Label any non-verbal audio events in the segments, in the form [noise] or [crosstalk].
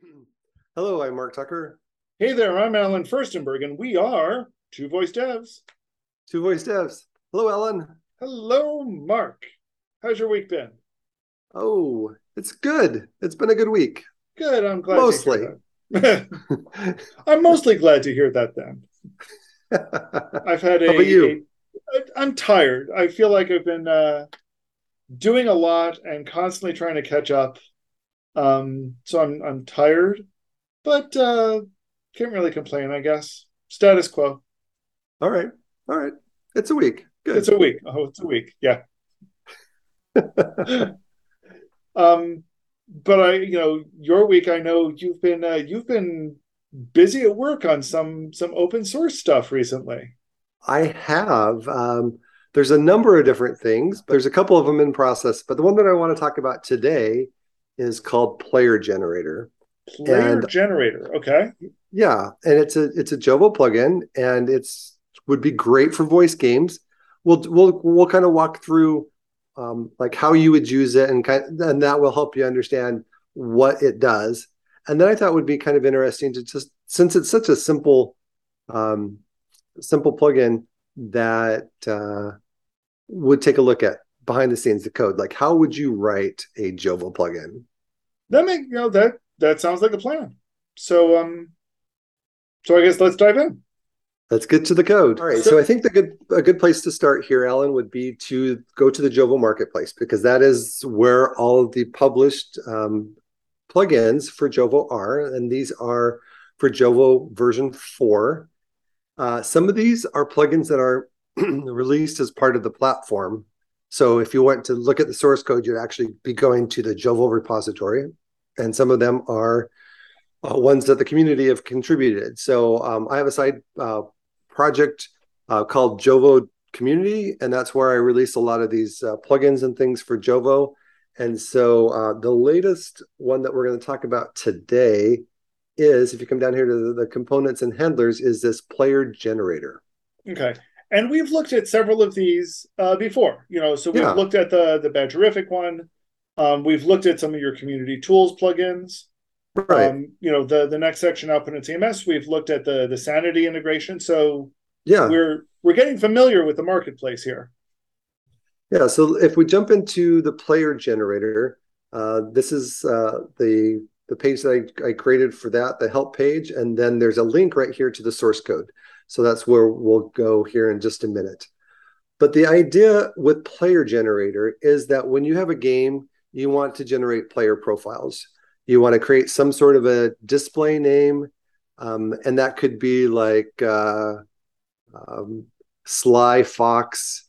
[clears throat] Hello, I'm Mark Tucker. Hey there, I'm Allen Firstenberg, and we are Two Voice Devs. Two Voice Devs. Hello, Allen. Hello, Mark. How's your week been? Oh, it's good. It's been a good week. Good. I'm glad. Mostly. [laughs] I'm mostly glad to hear that. Then [laughs] I've had a. How about you? A, I'm tired. I feel like I've been uh, doing a lot and constantly trying to catch up. Um, so I'm I'm tired, but uh, can't really complain. I guess status quo. All right. All right. It's a week. Good. It's a week. Oh, it's a week. Yeah. [laughs] um, but I, you know, your week. I know you've been uh, you've been busy at work on some some open source stuff recently. I have. Um, there's a number of different things. There's a couple of them in process, but the one that I want to talk about today is called Player Generator. Player and, Generator. Okay. Yeah, and it's a it's a Jovo plugin, and it's would be great for voice games. We'll we'll we'll kind of walk through um, like how you would use it, and kind of, and that will help you understand what it does. And then I thought would be kind of interesting to just since it's such a simple um, simple plugin that uh, would take a look at behind the scenes the code. Like how would you write a Jovo plugin? That make you know that that sounds like a plan. So um, so I guess let's dive in. Let's get to the code. All right. So, so, I think the good a good place to start here, Allen, would be to go to the Jovo Marketplace because that is where all of the published um, plugins for Jovo are, and these are for Jovo version four. Uh, some of these are plugins that are [clears throat] released as part of the platform. So if you want to look at the source code, you'd actually be going to the Jovo repository, and some of them are uh, ones that the community have contributed. So um, I have a side uh, project uh, called Jovo Community, and that's where I release a lot of these uh, plugins and things for Jovo. And so uh, the latest one that we're going to talk about today is, if you come down here to the, the components and handlers, is this player generator. Okay. And we've looked at several of these uh, before, you know. So we've yeah. looked at the the Badgerific one. Um, we've looked at some of your community tools plugins. Right. Um, you know, the the next section up in a CMS, we've looked at the the sanity integration. So yeah, we're we're getting familiar with the marketplace here. Yeah. So if we jump into the player generator, uh, this is uh, the the page that I, I created for that, the help page, and then there's a link right here to the source code. So that's where we'll go here in just a minute. But the idea with player generator is that when you have a game, you want to generate player profiles you want to create some sort of a display name um, and that could be like uh, um, sly fox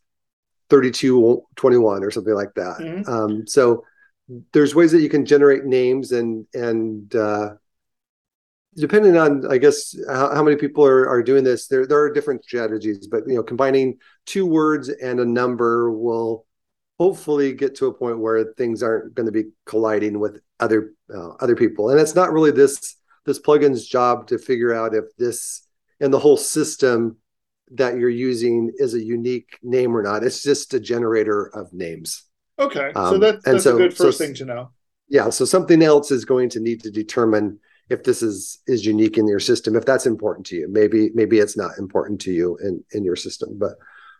3221 or something like that mm-hmm. um, so there's ways that you can generate names and and uh, depending on i guess how, how, many people are, are doing this there there are different strategies but you know combining two words and a number will hopefully get to a point where things aren't going to be colliding with other uh, other people. And it's not really this this plugin's job to figure out if this and the whole system that you're using is a unique name or not. It's just a generator of names. Okay um, so that, that's so, a good first so, thing to know. Yeah so something else is going to need to determine if this is is unique in your system if that's important to you maybe maybe it's not important to you in in your system but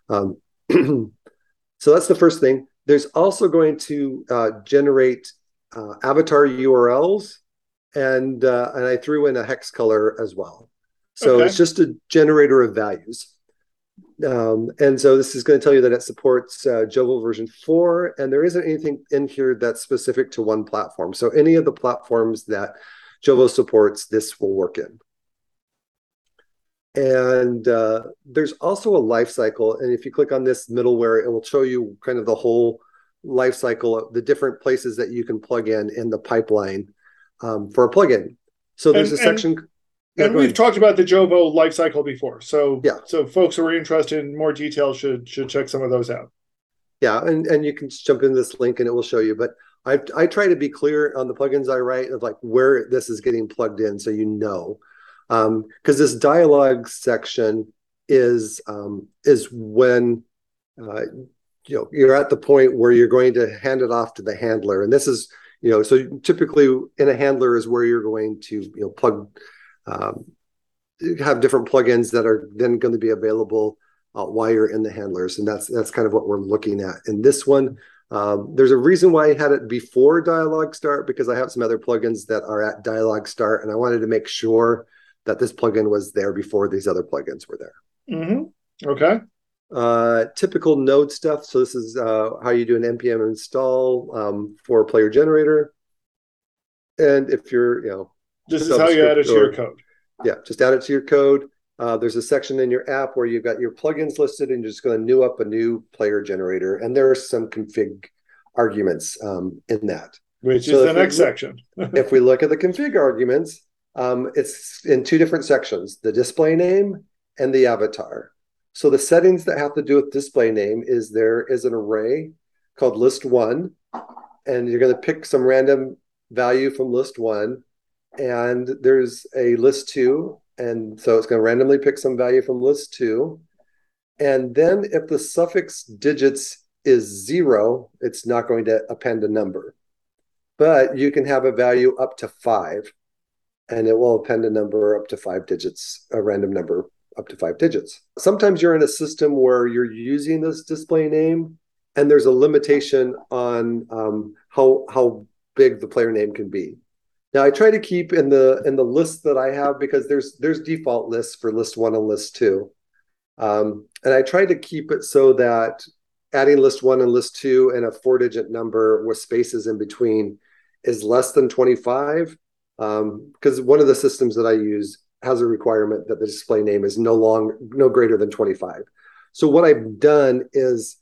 um [clears throat] so that's the first thing there's also going to uh, generate uh, avatar URLs, and uh, and I threw in a hex color as well. So okay. it's just a generator of values. Um, and so this is going to tell you that it supports uh, Jovo version 4, and there isn't anything in here that's specific to one platform. So any of the platforms that Jovo supports, this will work in. And uh, there's also a life cycle. And if you click on this middleware, it will show you kind of the whole life cycle of the different places that you can plug in in the pipeline um, for a plugin. So there's and, a section. And, yeah, and we've ahead. talked about the Jovo life cycle before. So yeah. So folks who are interested in more details should should check some of those out. Yeah, and, and you can jump in this link and it will show you. But I I try to be clear on the plugins I write of like where this is getting plugged in so you know. Because um, this dialogue section is um, is when uh, you know you're at the point where you're going to hand it off to the handler, and this is you know, so typically in a handler is where you're going to, you know, plug, um, have different plugins that are then going to be available uh, while you're in the handlers, and that's that's kind of what we're looking at in this one. Um, there's a reason why I had it before dialog start because I have some other plugins that are at dialog start, and I wanted to make sure that this plugin was there before these other plugins were there. Mm-hmm. Okay. Uh, typical node stuff. So this is uh, how you do an npm install um, for player generator. And if you're, you know, this is how you add it to your code. Yeah, just add it to your code. Uh, there's a section in your app where you've got your plugins listed and you're just going to new up a new player generator. And there are some config arguments um, in that. Which so is the next section. if we [laughs] look at the config arguments, um, it's in two different sections, the display name and the avatar. So the settings that have to do with display name is there is an array called list one, and you're going to pick some random value from list one. And there's a list two, and so it's going to randomly pick some value from list two. And then if the suffix digits is zero, it's not going to append a number. But you can have a value up to five, and it will append a number up to five digits, a random number up to five digits. Sometimes you're in a system where you're using this display name and there's a limitation on um, how how big the player name can be. Now I try to keep in the in the list that I have because there's there's default lists for list one and list two, um, and I try to keep it so that adding list one and list two and a four digit number with spaces in between is less than 25 because um, one of the systems that I use has a requirement that the display name is no long no greater than 25 so what i've done is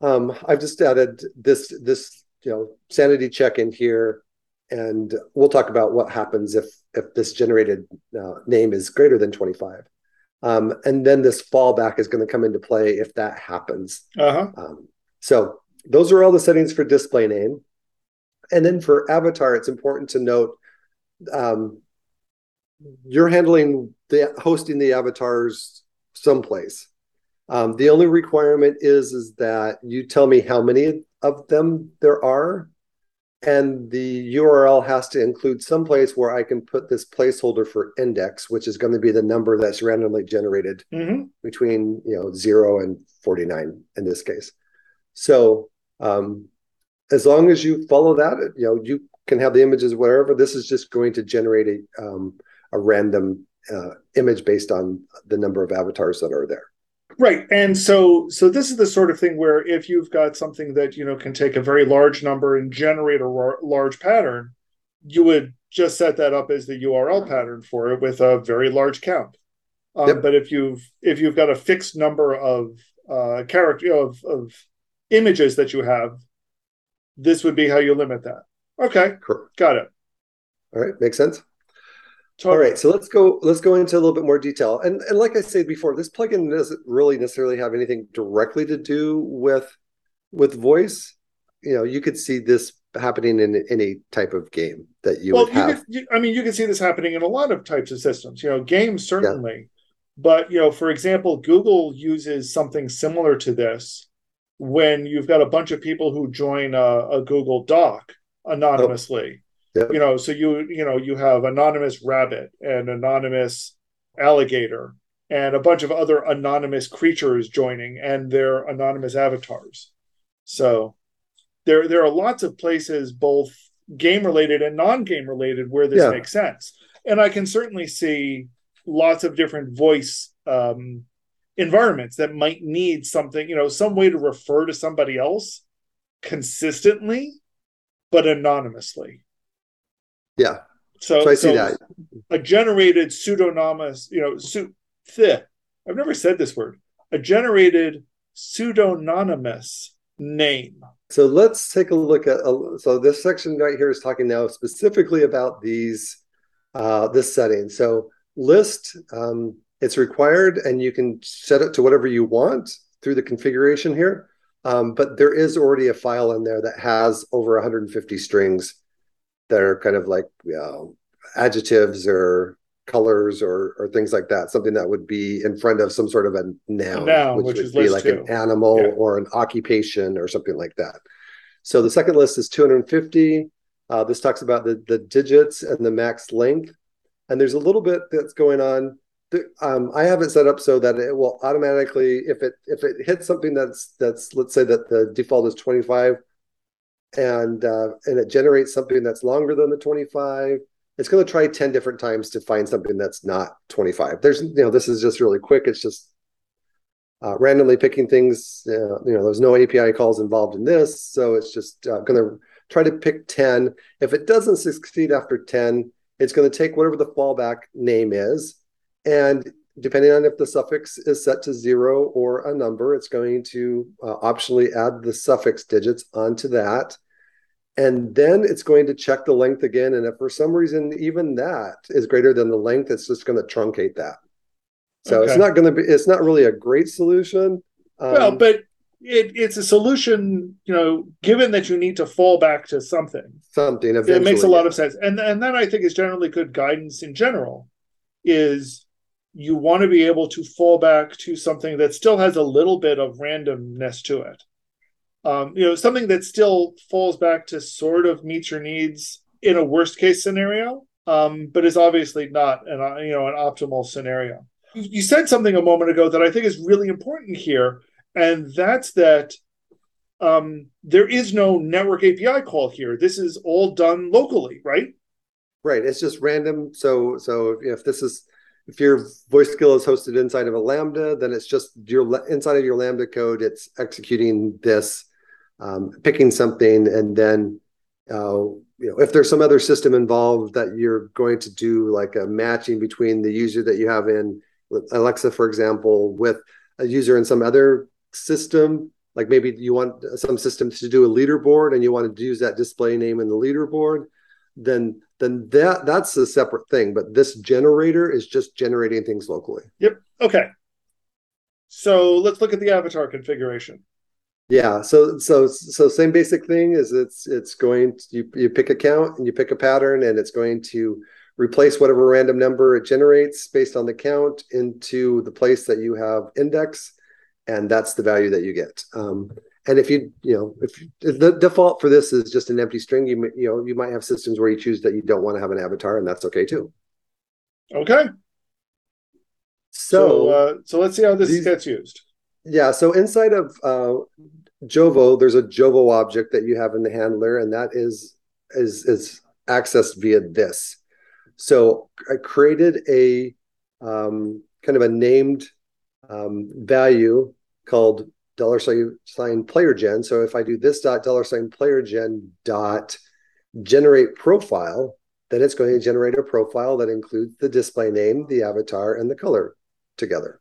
um, i've just added this this you know sanity check in here and we'll talk about what happens if if this generated uh, name is greater than 25 um, and then this fallback is going to come into play if that happens uh-huh. um, so those are all the settings for display name and then for avatar it's important to note um, you're handling the hosting the avatars someplace. Um, the only requirement is is that you tell me how many of them there are, and the URL has to include some place where I can put this placeholder for index, which is going to be the number that's randomly generated mm-hmm. between you know zero and forty nine in this case. So um, as long as you follow that, you know you can have the images whatever. This is just going to generate a um, a random uh, image based on the number of avatars that are there right and so so this is the sort of thing where if you've got something that you know can take a very large number and generate a large pattern you would just set that up as the url pattern for it with a very large count. Um, yep. but if you've if you've got a fixed number of uh character of of images that you have this would be how you limit that. Okay. Got it. All right makes sense Totally. All right, so let's go. Let's go into a little bit more detail. And and like I said before, this plugin doesn't really necessarily have anything directly to do with with voice. You know, you could see this happening in any type of game that you well, would have. You could, I mean, you can see this happening in a lot of types of systems. You know, games certainly, yeah. but you know, for example, Google uses something similar to this when you've got a bunch of people who join a, a Google Doc anonymously. Oh Yep. You know, so you you know you have anonymous rabbit and anonymous alligator and a bunch of other anonymous creatures joining and their anonymous avatars. So there there are lots of places both game related and non-game related where this yeah. makes sense. And I can certainly see lots of different voice um, environments that might need something, you know, some way to refer to somebody else consistently, but anonymously. Yeah. So, so I see so that. A generated pseudonymous, you know, su- th- I've never said this word. A generated pseudonymous name. So let's take a look at. Uh, so this section right here is talking now specifically about these, uh, this setting. So list, um, it's required, and you can set it to whatever you want through the configuration here. Um, but there is already a file in there that has over 150 strings that are kind of like you know, adjectives or colors or or things like that. Something that would be in front of some sort of a noun, a noun which, which would be like two. an animal yeah. or an occupation or something like that. So the second list is 250. Uh, this talks about the, the digits and the max length. And there's a little bit that's going on. Um, I have it set up so that it will automatically, if it if it hits something that's that's let's say that the default is 25, and uh, and it generates something that's longer than the 25, it's going to try 10 different times to find something that's not 25. There's you know this is just really quick. It's just uh, randomly picking things. Uh, you know, there's no API calls involved in this, so it's just uh, going to try to pick 10. If it doesn't succeed after 10, it's going to take whatever the fallback name is. And depending on if the suffix is set to zero or a number, it's going to uh, optionally add the suffix digits onto that. And then it's going to check the length again. And if for some reason even that is greater than the length, it's just going to truncate that. So okay. it's not going to be, it's not really a great solution. Um, well, but it, it's a solution, you know, given that you need to fall back to something. Something. It makes a lot of sense. And, and that I think is generally good guidance in general is you want to be able to fall back to something that still has a little bit of randomness to it. Um, you know, something that still falls back to sort of meets your needs in a worst case scenario, um, but is obviously not an you know an optimal scenario. You said something a moment ago that I think is really important here, and that's that um, there is no network API call here. This is all done locally, right? Right. It's just random. So so if this is if your voice skill is hosted inside of a Lambda, then it's just your inside of your Lambda code. It's executing this, um, picking something, and then uh, you know if there's some other system involved that you're going to do like a matching between the user that you have in Alexa, for example, with a user in some other system. Like maybe you want some systems to do a leaderboard, and you want to use that display name in the leaderboard. Then then that that's a separate thing. But this generator is just generating things locally. Yep. Okay. So let's look at the avatar configuration. Yeah. So so so same basic thing is it's it's going to, you you pick a count and you pick a pattern and it's going to replace whatever random number it generates based on the count into the place that you have index and that's the value that you get. Um, and if you you know if, if, the default for this is just an empty string you you know you might have systems where you choose that you don't want to have an avatar and that's okay too. Okay. So so, uh, so let's see how this these, gets used. Yeah so inside of uh, jovo there's a jovo object that you have in the handler and that is is is accessed via this. So i created a um, kind of a named um, value called dollar sign player gen. So if I do this dot dollar sign player gen dot generate profile, then it's going to generate a profile that includes the display name, the avatar, and the color together.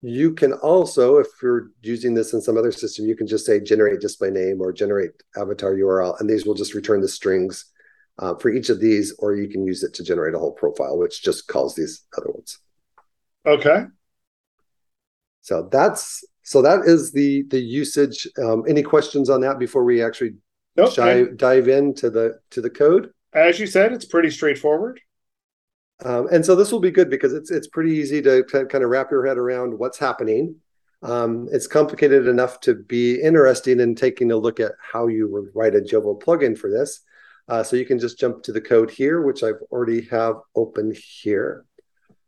You can also, if you're using this in some other system, you can just say generate display name or generate avatar URL, and these will just return the strings uh, for each of these, or you can use it to generate a whole profile, which just calls these other ones. Okay. So that's so that is the the usage. Um, any questions on that before we actually nope, dive, dive into the to the code? As you said, it's pretty straightforward. Um, and so this will be good because it's it's pretty easy to kind of wrap your head around what's happening. Um, it's complicated enough to be interesting in taking a look at how you would write a Jovo plugin for this. Uh, so you can just jump to the code here, which I've already have open here.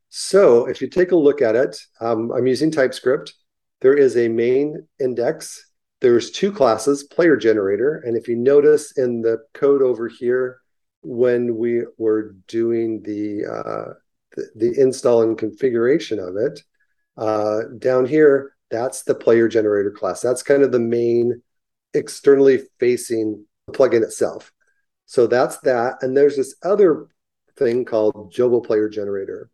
So if you take a look at it, um, I'm using TypeScript there is a main index. There's two classes, player generator. And if you notice in the code over here, when we were doing the, uh, the, the, install and configuration of it, uh, down here, that's the player generator class. That's kind of the main externally facing plugin itself. So that's that. And there's this other thing called Jovo Player Generator.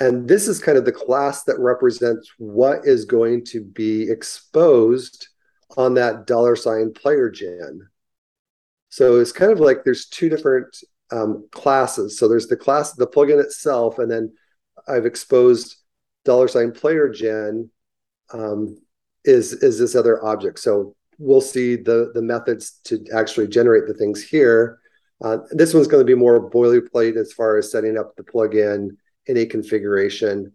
And this is kind of the class that represents what is going to be exposed on that dollar sign player gen. So it's kind of like there's two different um, classes. So there's the class, the plugin itself, and then I've exposed dollar sign player gen um, is is this other object. So we'll see the the methods to actually generate the things here. Uh, this one's going to be more boilerplate as far as setting up the plugin in a configuration.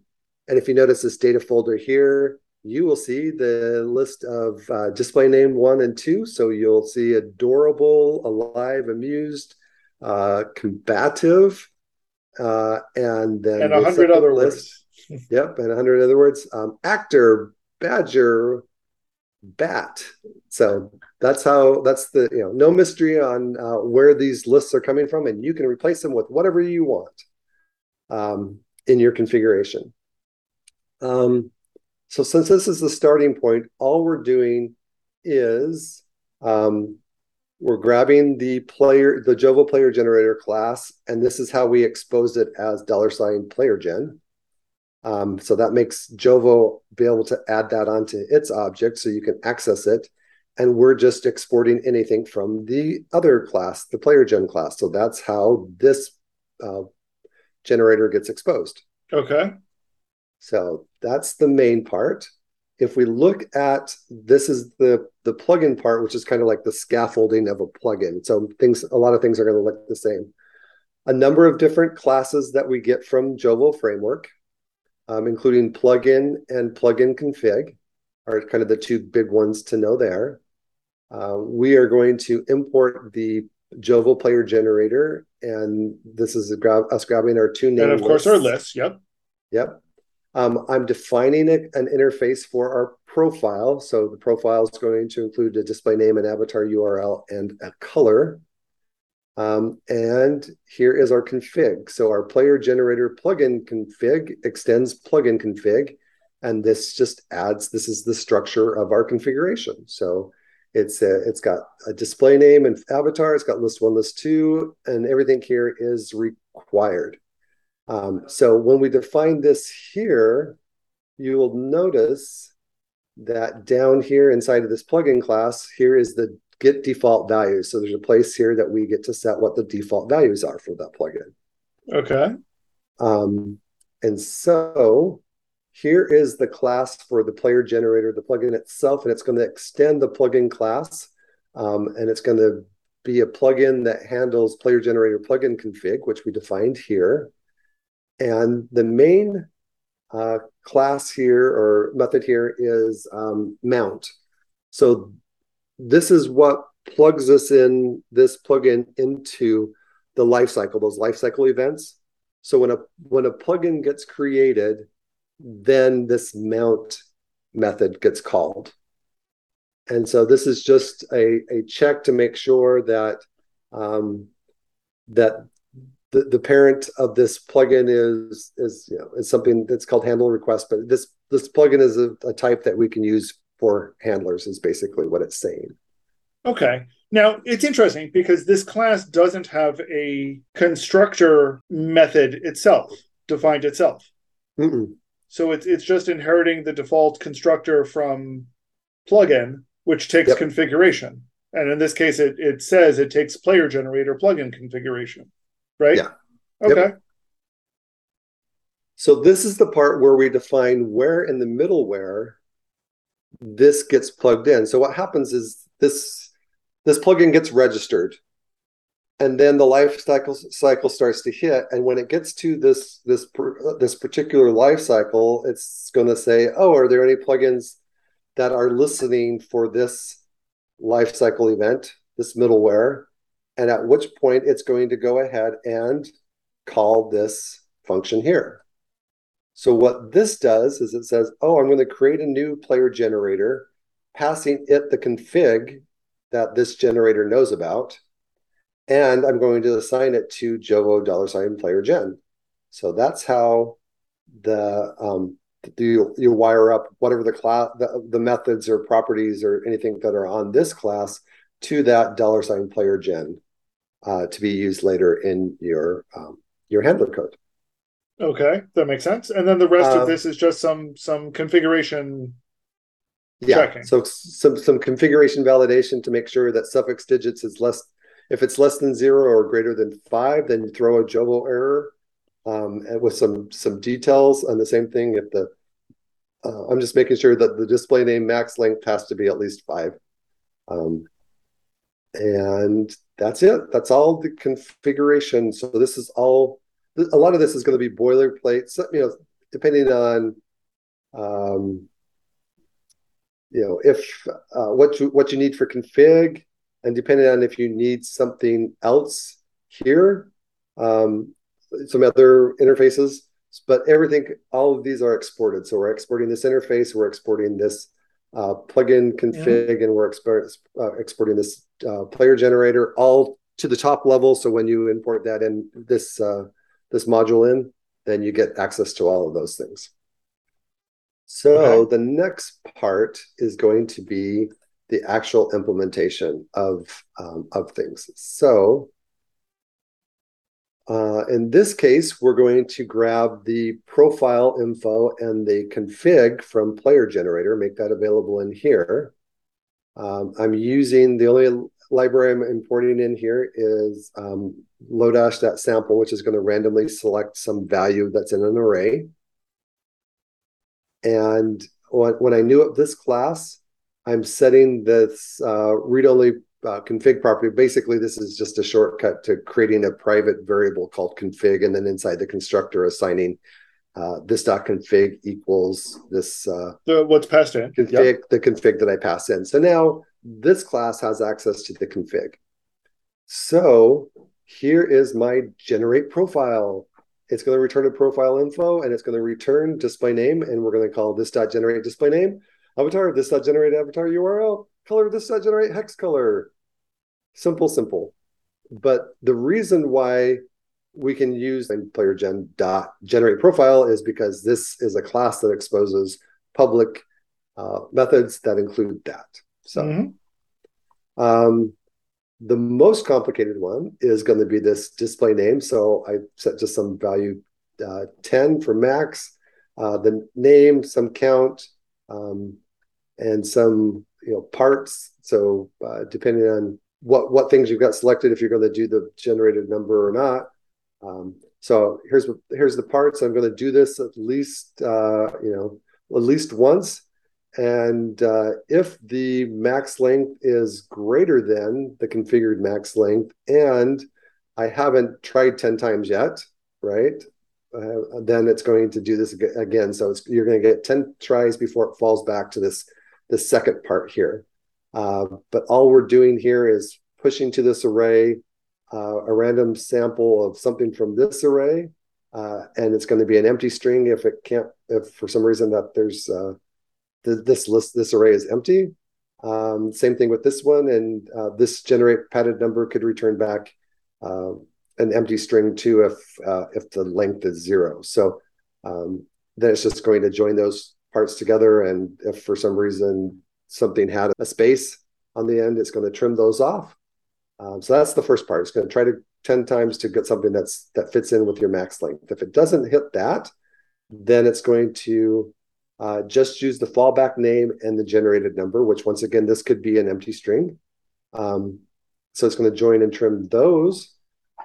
And if you notice this data folder here, you will see the list of uh, display name one and two. So you'll see adorable, alive, amused, uh, combative, uh, and then and a hundred other list. words. [laughs] yep, and a hundred other words. Um, actor, badger, bat. So that's how. That's the you know no mystery on uh, where these lists are coming from, and you can replace them with whatever you want um, in your configuration. Um, so since this is the starting point, all we're doing is um, we're grabbing the player, the Jovo player generator class, and this is how we exposed it as dollar sign player gen. Um, so that makes Jovo be able to add that onto its object so you can access it. And we're just exporting anything from the other class, the player gen class. So that's how this uh, generator gets exposed. Okay. So that's the main part. If we look at this is the the plugin part, which is kind of like the scaffolding of a plugin. So things a lot of things are going to look the same. A number of different classes that we get from Jovo framework, um, including plugin and plugin config, are kind of the two big ones to know there. Uh, we are going to import the Jovo player generator, and this is grab, us grabbing our two names. And of course, our list. Yep. Yep. Um, I'm defining it, an interface for our profile. So the profile is going to include a display name, an avatar URL, and a color. Um, and here is our config. So our player generator plugin config extends plugin config. And this just adds, this is the structure of our configuration. So it's a, it's got a display name and avatar. It's got list one, list two, and everything here is required. Um, so when we define this here, you will notice that down here inside of this plugin class, here is the get default values. So there's a place here that we get to set what the default values are for that plugin. Okay. Um, and so here is the class for the player generator, the plugin itself, and it's going to extend the plugin class. Um, and it's going to be a plugin that handles player generator plugin config, which we defined here. And the main uh, class here or method here is um, mount. So this is what plugs us in this plugin into the lifecycle, those lifecycle events. So when a when a plugin gets created, then this mount method gets called. And so this is just a, a check to make sure that um, that the, the parent of this plugin is is you know is something that's called handle request, but this this plugin is a, a type that we can use for handlers is basically what it's saying. Okay. Now it's interesting because this class doesn't have a constructor method itself defined itself. Mm-mm. So it's it's just inheriting the default constructor from plugin, which takes yep. configuration. And in this case, it, it says it takes player generator plugin configuration right? Yeah. Okay. Yep. So this is the part where we define where in the middleware this gets plugged in. So what happens is this this plugin gets registered and then the life cycle cycle starts to hit and when it gets to this this this particular life cycle it's going to say oh are there any plugins that are listening for this life cycle event this middleware and at which point it's going to go ahead and call this function here. So what this does is it says, oh, I'm going to create a new player generator, passing it the config that this generator knows about. And I'm going to assign it to Jovo dollar sign player gen. So that's how the um, you you wire up whatever the class the, the methods or properties or anything that are on this class to that dollar sign player gen uh, to be used later in your um, your handler code. Okay, that makes sense. And then the rest uh, of this is just some some configuration yeah, checking. So some some configuration validation to make sure that suffix digits is less. If it's less than zero or greater than five, then you throw a Jovo error um, with some some details. And the same thing if the uh, I'm just making sure that the display name max length has to be at least five. Um, and that's it. That's all the configuration. So this is all. A lot of this is going to be boilerplate. So, you know, depending on um, you know, if uh, what you what you need for config, and depending on if you need something else here, um, some other interfaces, but everything, all of these are exported. So we're exporting this interface, we're exporting this uh, plugin config, yeah. and we're export, uh, exporting this uh, player generator all to the top level. So when you import that in this uh, this module in, then you get access to all of those things. So okay. the next part is going to be the actual implementation of um, of things. So uh, in this case, we're going to grab the profile info and the config from Player Generator, make that available in here. Um, I'm using the only library I'm importing in here is um, Lodash.sample, which is going to randomly select some value that's in an array. And when, when I knew of this class, I'm setting this uh, read-only uh, config property. Basically, this is just a shortcut to creating a private variable called config, and then inside the constructor assigning uh, this dot config equals this uh, the, what's passed in config yep. the config that I pass in. So now this class has access to the config. So here is my generate profile. It's going to return a profile info and it's going to return display name. And we're going to call this dot generate display name avatar, this dot generate avatar URL, color, this dot generate hex color. Simple, simple. But the reason why we can use player gen dot generate profile is because this is a class that exposes public uh, methods that include that. So mm-hmm. um, the most complicated one is going to be this display name. So I set just some value uh, 10 for max, uh, the name, some count, um, and some you know parts. So uh, depending on what what things you've got selected, if you're going to do the generated number or not. Um, so here's here's the parts. I'm going to do this at least uh, you know at least once and uh, if the max length is greater than the configured max length, and I haven't tried 10 times yet, right? Uh, then it's going to do this again. So you're going to get 10 tries before it falls back to this, this second part here. Uh, but all we're doing here is pushing to this array uh, a random sample of something from this array. Uh, and it's going to be an empty string if it can't, if for some reason that there's uh, this list, this array is empty. Um, same thing with this one, and uh, this generate padded number could return back uh, an empty string too if if the length is zero. So um, then it's just going to join those parts together, and if for some reason something had a space on the end, it's going to trim those off. Um, so that's the first part. It's going to try to ten times to get something that's that fits in with your max length. If it doesn't hit that, then it's going to uh, just use the fallback name and the generated number, which once again, this could be an empty string. Um, so it's going to join and trim those.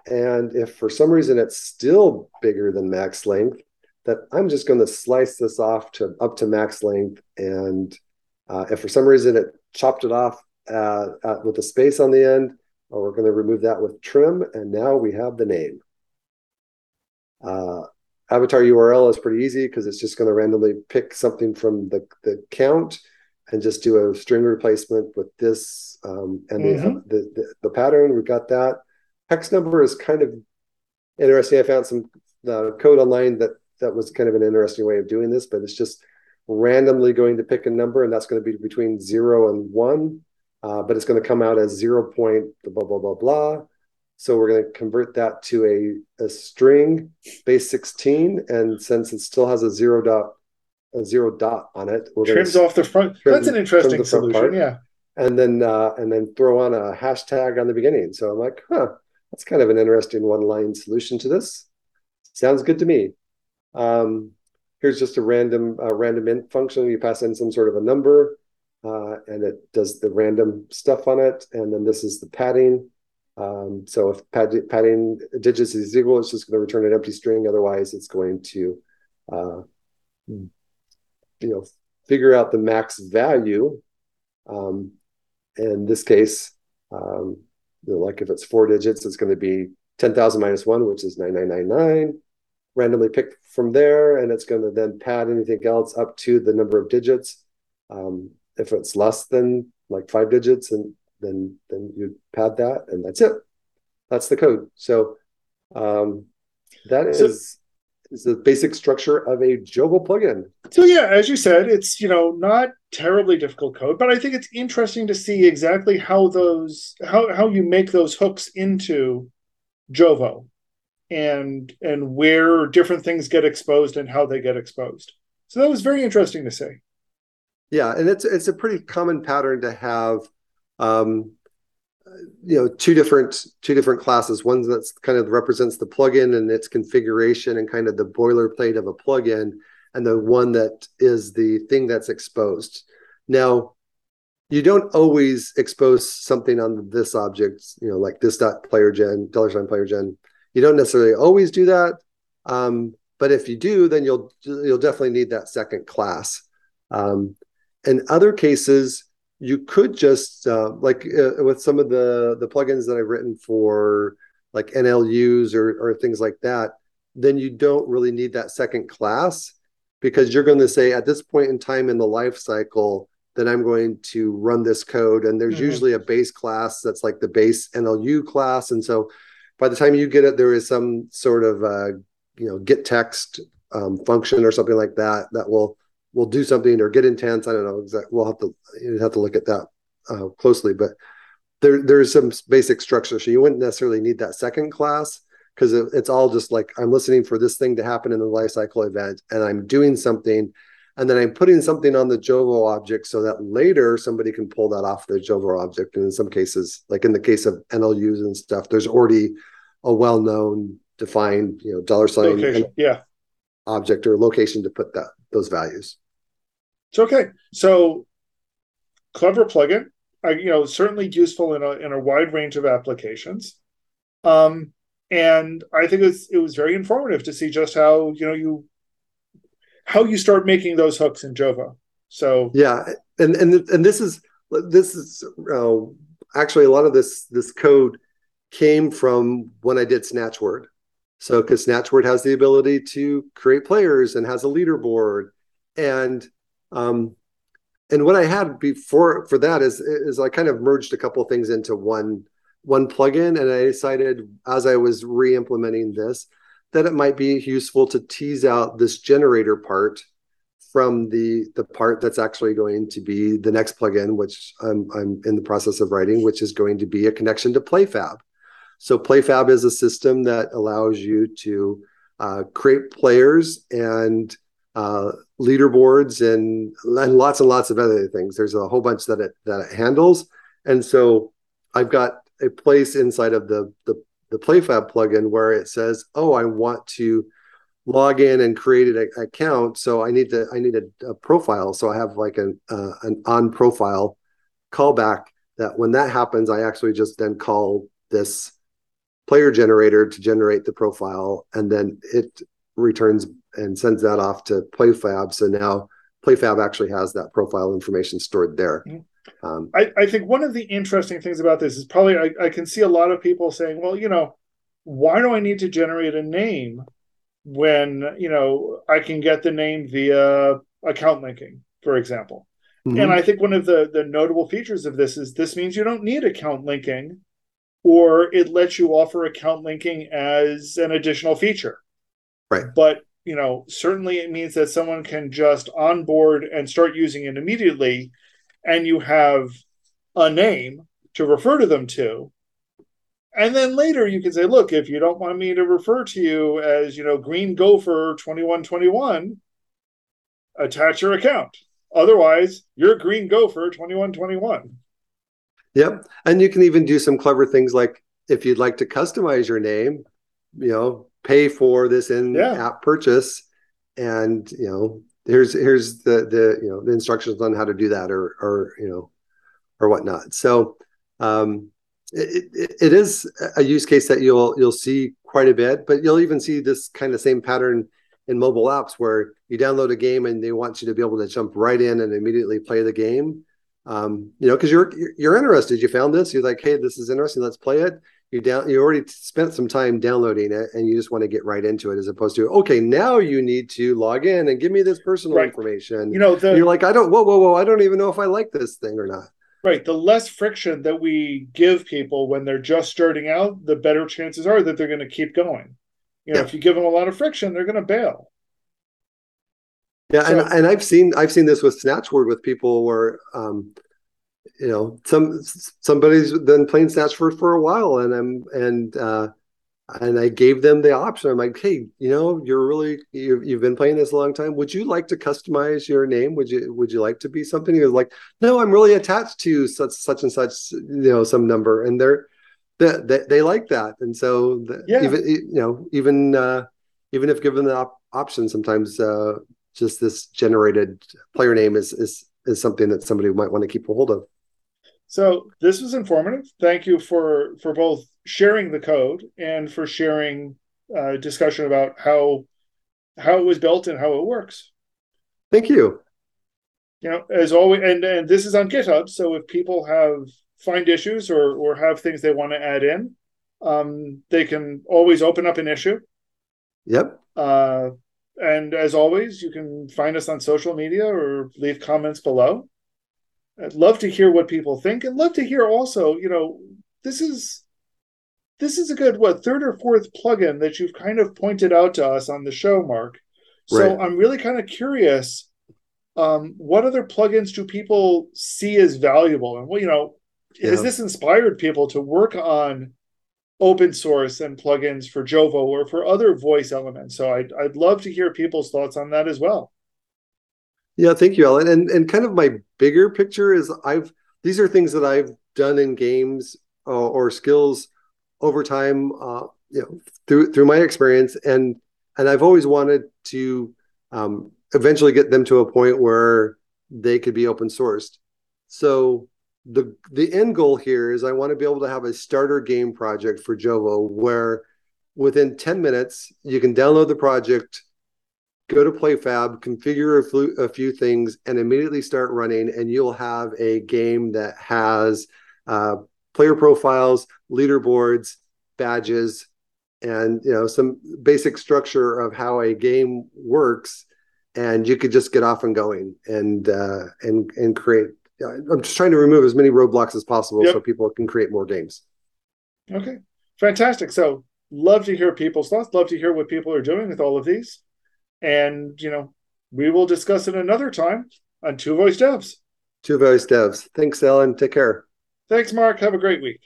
And if for some reason it's still bigger than max length, that I'm just going to slice this off to up to max length. And uh, if for some reason it chopped it off uh, with a space on the end, well, we're going to remove that with trim. And now we have the name. Uh, avatar URL is pretty easy because it's just going to randomly pick something from the, the count and just do a string replacement with this um, and mm-hmm. the, the, the pattern. We've got that. Hex number is kind of interesting. I found some uh, code online that that was kind of an interesting way of doing this, but it's just randomly going to pick a number, and that's going to be between zero and one. Uh, but it's going to come out as zero point blah blah blah blah. So we're going to convert that to a, a string base 16. And since it still has a zero dot a zero dot on it, we're trims off the front. Trim, That's an interesting solution. Part, yeah. And then uh, and then throw on a hashtag on the beginning. So I'm like, huh, that's kind of an interesting one line solution to this. Sounds good to me. Um, here's just a random uh, random int function. You pass in some sort of a number, uh, and it does the random stuff on it. And then this is the padding. Um, so if pad, padding digits is equal, it's just going to return an empty string. Otherwise, it's going to, uh, you know, figure out the max value. Um, in this case, um, you know, like if it's four digits, it's going to be 10,000 minus one, which is 9999. Randomly picked from there, and it's going to then pad anything else up to the number of digits. Um, if it's less than like five digits, and then then you pad that, and that's it. That's the code. So um, that is. So, is the basic structure of a Jovo plugin. So yeah, as you said, it's you know not terribly difficult code, but I think it's interesting to see exactly how those how how you make those hooks into Jovo and and where different things get exposed and how they get exposed. So that was very interesting to see. Yeah, and it's it's a pretty common pattern to have um, you know two different two different classes one that's kind of represents the plugin and its configuration and kind of the boilerplate of a plugin and the one that is the thing that's exposed now you don't always expose something on this object you know like this dot player gen dollar sign player gen you don't necessarily always do that um, but if you do then you'll you'll definitely need that second class um, in other cases you could just uh, like uh, with some of the the plugins that I've written for like NLUs or or things like that, then you don't really need that second class because you're going to say at this point in time in the life cycle that I'm going to run this code, and there's mm-hmm. usually a base class that's like the base NLU class, and so by the time you get it, there is some sort of uh, you know get text um, function or something like that that will will do something or get intents. I don't know exactly. We'll have to you have to look at that uh, closely, but there there's some basic structure. So you wouldn't necessarily need that second class because it, it's all just like I'm listening for this thing to happen in the lifecycle event, and I'm doing something, and then I'm putting something on the Jovo object so that later somebody can pull that off the Jovo object. And in some cases, like in the case of NLUs and stuff, there's already a well-known defined you know dollar sign yeah object or location to put that those values. It's okay. So clever plugin, I, you know, certainly useful in a in a wide range of applications. Um, and I think it was it was very informative to see just how you know you how you start making those hooks in Jovo. So yeah, and and and this is this is uh, actually a lot of this this code came from when I did Snatchword. So because Snatchword has the ability to create players and has a leaderboard, and um, and what I had before for that is is I kind of merged a couple things into one one plugin, and I decided as I was re-implementing this that it might be useful to tease out this generator part from the the part that's actually going to be the next plugin, which I'm I'm in the process of writing, which is going to be a connection to PlayFab. So PlayFab is a system that allows you to uh, create players and uh, leaderboards and, and lots and lots of other things. There's a whole bunch that it that it handles, and so I've got a place inside of the the the PlayFab plugin where it says, "Oh, I want to log in and create an account, so I need to I need a, a profile. So I have like an uh, an on profile callback that when that happens, I actually just then call this player generator to generate the profile, and then it returns and sends that off to PlayFab. So now PlayFab actually has that profile information stored there. Mm-hmm. Um, I, I, think one of the interesting things about this is probably I, I, can see a lot of people saying, well, you know, why do I need to generate a name when, you know, I can get the name via account linking, for example? Mm-hmm. And I think one of the, the notable features of this is this means you don't need account linking or it lets you offer account linking as an additional feature. Right. But you know, certainly it means that someone can just onboard and start using it immediately, and you have a name to refer to them to. And then later you can say, look, if you don't want me to refer to you as, you know, Green Gopher 2121, attach your account. Otherwise, you're Green Gopher 2121. Yep. And you can even do some clever things like if you'd like to customize your name, you know, pay for this in yeah. app purchase and you know here's here's the the you know the instructions on how to do that or or you know or whatnot. So um it, it, it is a use case that you'll you'll see quite a bit but you'll even see this kind of same pattern in mobile apps where you download a game and they want you to be able to jump right in and immediately play the game. Um, you know because you're you're interested. You found this. You're like hey this is interesting. Let's play it you down you already spent some time downloading it and you just want to get right into it as opposed to okay now you need to log in and give me this personal right. information you know the, you're like i don't whoa whoa whoa i don't even know if i like this thing or not right the less friction that we give people when they're just starting out the better chances are that they're going to keep going you know yeah. if you give them a lot of friction they're going to bail yeah so, and, and i've seen i've seen this with snatchword with people where um you know some somebody's been playing snatchword for for a while and i'm and uh and i gave them the option. I'm like hey you know you're really you've, you've been playing this a long time. Would you like to customize your name? Would you would you like to be something? You're like no i'm really attached to such such and such you know some number. And they're they, they, they like that. And so the, yeah. even you know even uh even if given the op- option sometimes uh just this generated player name is is is something that somebody might want to keep a hold of so this was informative. Thank you for for both sharing the code and for sharing uh, discussion about how how it was built and how it works. Thank you. You know, as always, and and this is on GitHub. So if people have find issues or or have things they want to add in, um, they can always open up an issue. Yep. Uh, and as always, you can find us on social media or leave comments below. I'd love to hear what people think and love to hear also, you know, this is this is a good what third or fourth plugin that you've kind of pointed out to us on the show, Mark. So right. I'm really kind of curious. Um, what other plugins do people see as valuable? And well, you know, yeah. has this inspired people to work on open source and plugins for Jovo or for other voice elements? So I'd I'd love to hear people's thoughts on that as well. Yeah, thank you, Allen. And and kind of my bigger picture is I've these are things that I've done in games uh, or skills over time, uh, you know, through through my experience, and and I've always wanted to um, eventually get them to a point where they could be open sourced. So the the end goal here is I want to be able to have a starter game project for Jovo where within 10 minutes you can download the project go to PlayFab, configure a, flu- a, few things, and immediately start running. And you'll have a game that has uh, player profiles, leaderboards, badges, and you know some basic structure of how a game works. And you could just get off and going and uh, and and create. I'm just trying to remove as many roadblocks as possible yep. so people can create more games. Okay, fantastic. So love to hear people's thoughts. Love to hear what people are doing with all of these. And, you know, we will discuss it another time on Two Voice Devs. Two Voice Devs. Thanks, Allen. Take care. Thanks, Mark. Have a great week.